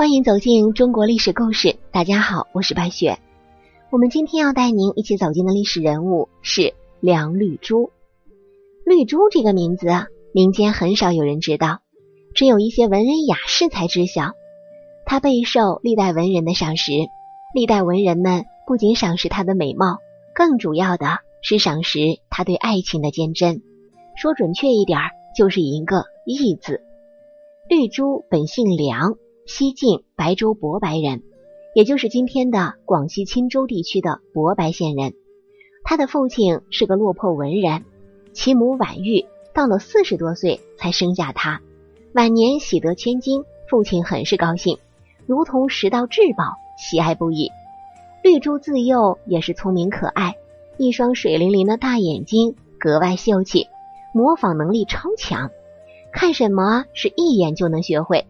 欢迎走进中国历史故事。大家好，我是白雪。我们今天要带您一起走进的历史人物是梁绿珠。绿珠这个名字啊，民间很少有人知道，只有一些文人雅士才知晓。她备受历代文人的赏识，历代文人们不仅赏识她的美貌，更主要的是赏识她对爱情的坚贞。说准确一点，就是一个“义”字。绿珠本姓梁。西晋白州博白人，也就是今天的广西钦州地区的博白县人。他的父亲是个落魄文人，其母婉玉到了四十多岁才生下他。晚年喜得千金，父亲很是高兴，如同拾到至宝，喜爱不已。绿珠自幼也是聪明可爱，一双水灵灵的大眼睛格外秀气，模仿能力超强，看什么是一眼就能学会。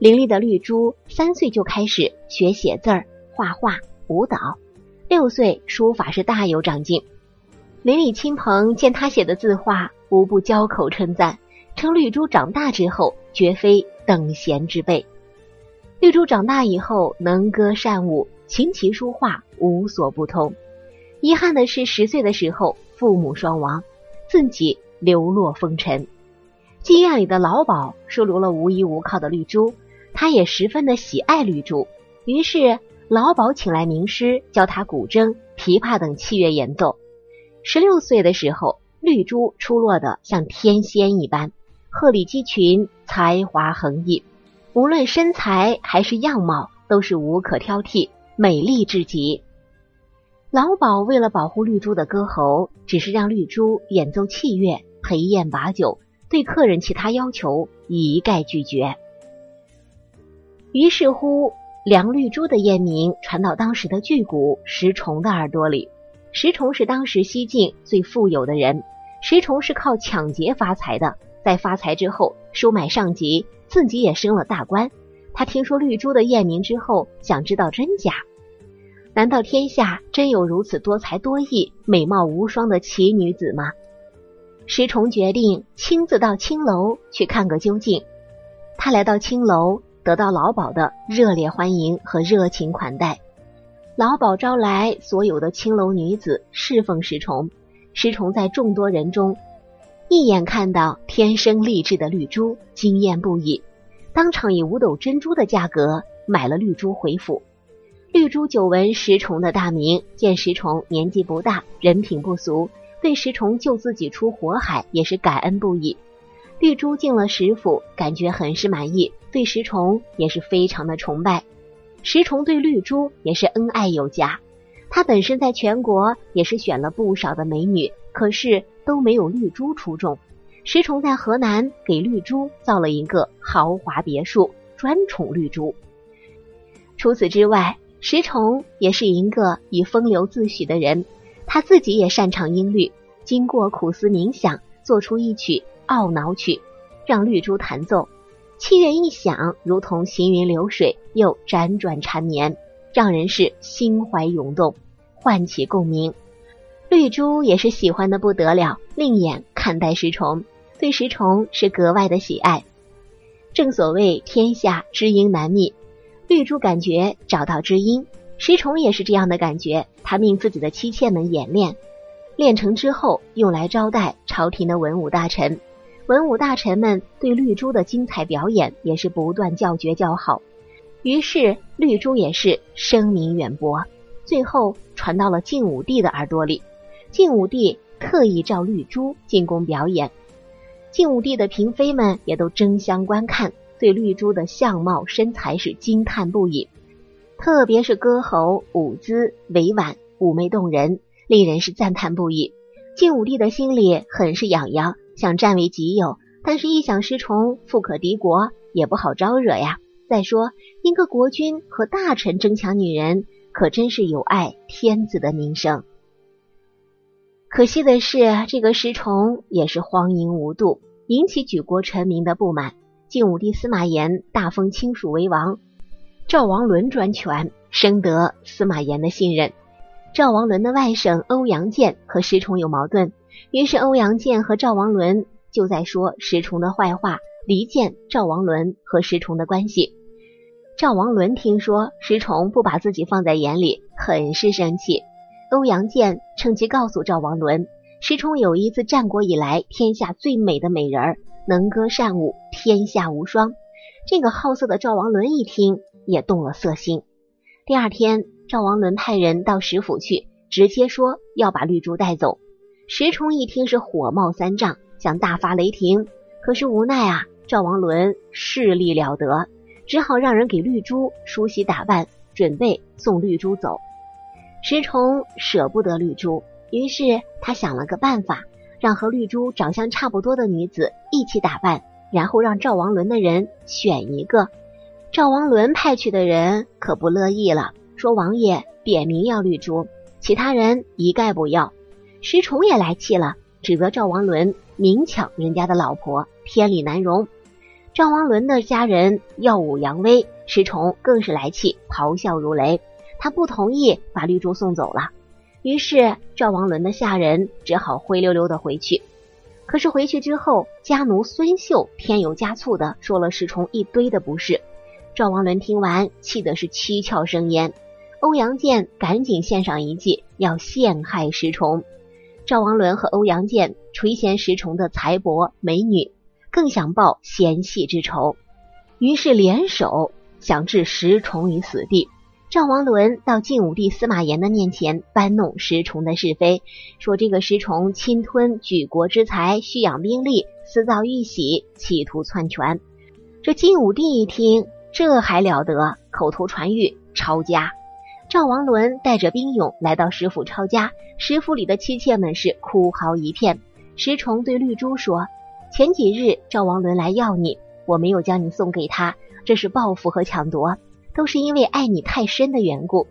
伶俐的绿珠三岁就开始学写字儿、画画、舞蹈，六岁书法是大有长进。邻里亲朋见他写的字画，无不交口称赞，称绿珠长大之后绝非等闲之辈。绿珠长大以后能歌善舞，琴棋书画无所不通。遗憾的是，十岁的时候父母双亡，自己流落风尘。妓院里的老鸨收留了无依无靠的绿珠。他也十分的喜爱绿珠，于是老鸨请来名师教他古筝、琵琶等器乐演奏。十六岁的时候，绿珠出落的像天仙一般，鹤立鸡群，才华横溢，无论身材还是样貌都是无可挑剔，美丽至极。老鸨为了保护绿珠的歌喉，只是让绿珠演奏器乐、陪宴把酒，对客人其他要求一概拒绝。于是乎，梁绿珠的艳名传到当时的巨贾石崇的耳朵里。石崇是当时西晋最富有的人，石崇是靠抢劫发财的。在发财之后，收买上级，自己也升了大官。他听说绿珠的艳名之后，想知道真假。难道天下真有如此多才多艺、美貌无双的奇女子吗？石崇决定亲自到青楼去看个究竟。他来到青楼。得到老鸨的热烈欢迎和热情款待，老鸨招来所有的青楼女子侍奉石崇。石崇在众多人中一眼看到天生丽质的绿珠，惊艳不已，当场以五斗珍珠的价格买了绿珠回府。绿珠久闻石崇的大名，见石崇年纪不大，人品不俗，对石崇救自己出火海也是感恩不已。绿珠进了石府，感觉很是满意，对石崇也是非常的崇拜。石崇对绿珠也是恩爱有加。他本身在全国也是选了不少的美女，可是都没有绿珠出众。石崇在河南给绿珠造了一个豪华别墅，专宠绿珠。除此之外，石崇也是一个以风流自诩的人，他自己也擅长音律，经过苦思冥想，做出一曲。懊恼曲，让绿珠弹奏，器乐一响，如同行云流水，又辗转缠绵，让人是心怀涌动，唤起共鸣。绿珠也是喜欢的不得了，另眼看待石崇，对石崇是格外的喜爱。正所谓天下知音难觅，绿珠感觉找到知音，石崇也是这样的感觉。他命自己的妻妾们演练，练成之后用来招待朝廷的文武大臣。文武大臣们对绿珠的精彩表演也是不断叫绝叫好，于是绿珠也是声名远播，最后传到了晋武帝的耳朵里。晋武帝特意召绿珠进宫表演，晋武帝的嫔妃们也都争相观看，对绿珠的相貌身材是惊叹不已，特别是歌喉舞姿委婉妩媚动人，令人是赞叹不已。晋武帝的心里很是痒痒。想占为己有，但是一想石崇富可敌国，也不好招惹呀。再说，一个国君和大臣争抢女人，可真是有碍天子的名声。可惜的是，这个石崇也是荒淫无度，引起举国臣民的不满。晋武帝司马炎大封亲属为王，赵王伦专权，深得司马炎的信任。赵王伦的外甥欧阳建和石崇有矛盾。于是欧阳建和赵王伦就在说石崇的坏话，离间赵王伦和石崇的关系。赵王伦听说石崇不把自己放在眼里，很是生气。欧阳剑趁机告诉赵王伦，石崇有一自战国以来天下最美的美人，能歌善舞，天下无双。这个好色的赵王伦一听，也动了色心。第二天，赵王伦派人到石府去，直接说要把绿珠带走。石崇一听是火冒三丈，想大发雷霆，可是无奈啊，赵王伦势力了得。只好让人给绿珠梳洗打扮，准备送绿珠走。石崇舍不得绿珠，于是他想了个办法，让和绿珠长相差不多的女子一起打扮，然后让赵王伦的人选一个。赵王伦派去的人可不乐意了，说王爷点名要绿珠，其他人一概不要。石崇也来气了，指责赵王伦明抢人家的老婆，天理难容。赵王伦的家人耀武扬威，石崇更是来气，咆哮如雷。他不同意把绿珠送走了，于是赵王伦的下人只好灰溜溜的回去。可是回去之后，家奴孙秀添油加醋的说了石崇一堆的不是。赵王伦听完，气的是七窍生烟。欧阳剑赶紧献上一计，要陷害石崇。赵王伦和欧阳剑垂涎石崇的才博美女。更想报嫌隙之仇，于是联手想置石崇于死地。赵王伦到晋武帝司马炎的面前搬弄石崇的是非，说这个石崇侵吞举国之财，蓄养兵力，私造玉玺，企图篡权。这晋武帝一听，这还了得，口头传谕抄家。赵王伦带着兵勇来到石府抄家，石府里的妻妾们是哭嚎一片。石崇对绿珠说。前几日赵王伦来要你，我没有将你送给他，这是报复和抢夺，都是因为爱你太深的缘故。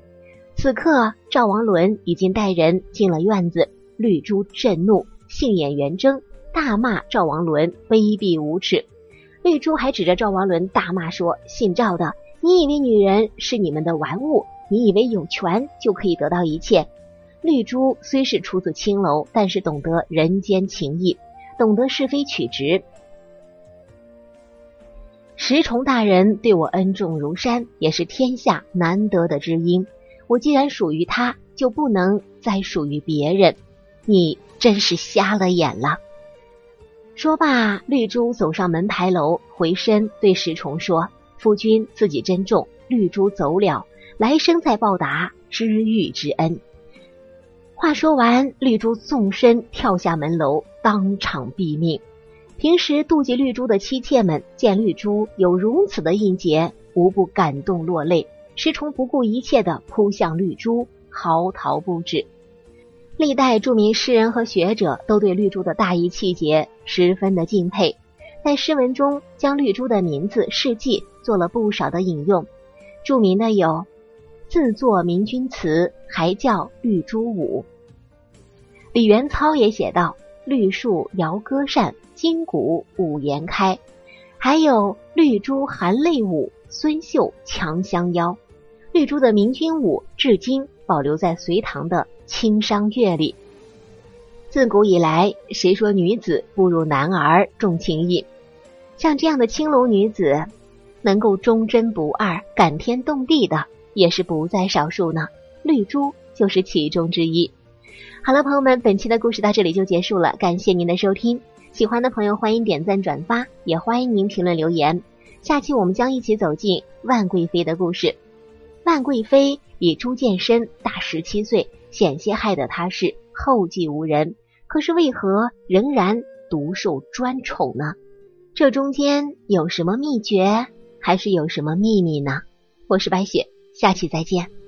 此刻赵王伦已经带人进了院子，绿珠震怒，杏眼圆睁，大骂赵王伦卑鄙无耻。绿珠还指着赵王伦大骂说：“姓赵的，你以为女人是你们的玩物？你以为有权就可以得到一切？”绿珠虽是出自青楼，但是懂得人间情义。懂得是非曲直，石崇大人对我恩重如山，也是天下难得的知音。我既然属于他，就不能再属于别人。你真是瞎了眼了！说罢，绿珠走上门牌楼，回身对石崇说：“夫君自己珍重，绿珠走了，来生再报答知遇之恩。”话说完，绿珠纵身跳下门楼，当场毙命。平时妒忌绿珠的妻妾们见绿珠有如此的应节，无不感动落泪。石崇不顾一切的扑向绿珠，嚎啕不止。历代著名诗人和学者都对绿珠的大义气节十分的敬佩，在诗文中将绿珠的名字、事迹做了不少的引用。著名的有。自作明君词，还叫绿珠舞。李元操也写道：“绿树摇歌扇，金鼓舞颜开。”还有“绿珠含泪舞，孙秀强相邀”。绿珠的明君舞至今保留在隋唐的清商乐里。自古以来，谁说女子不如男儿重情义？像这样的青楼女子，能够忠贞不二、感天动地的。也是不在少数呢，绿珠就是其中之一。好了，朋友们，本期的故事到这里就结束了，感谢您的收听。喜欢的朋友欢迎点赞转发，也欢迎您评论留言。下期我们将一起走进万贵妃的故事。万贵妃比朱见深大十七岁，险些害得她是后继无人。可是为何仍然独受专宠呢？这中间有什么秘诀，还是有什么秘密呢？我是白雪。下期再见。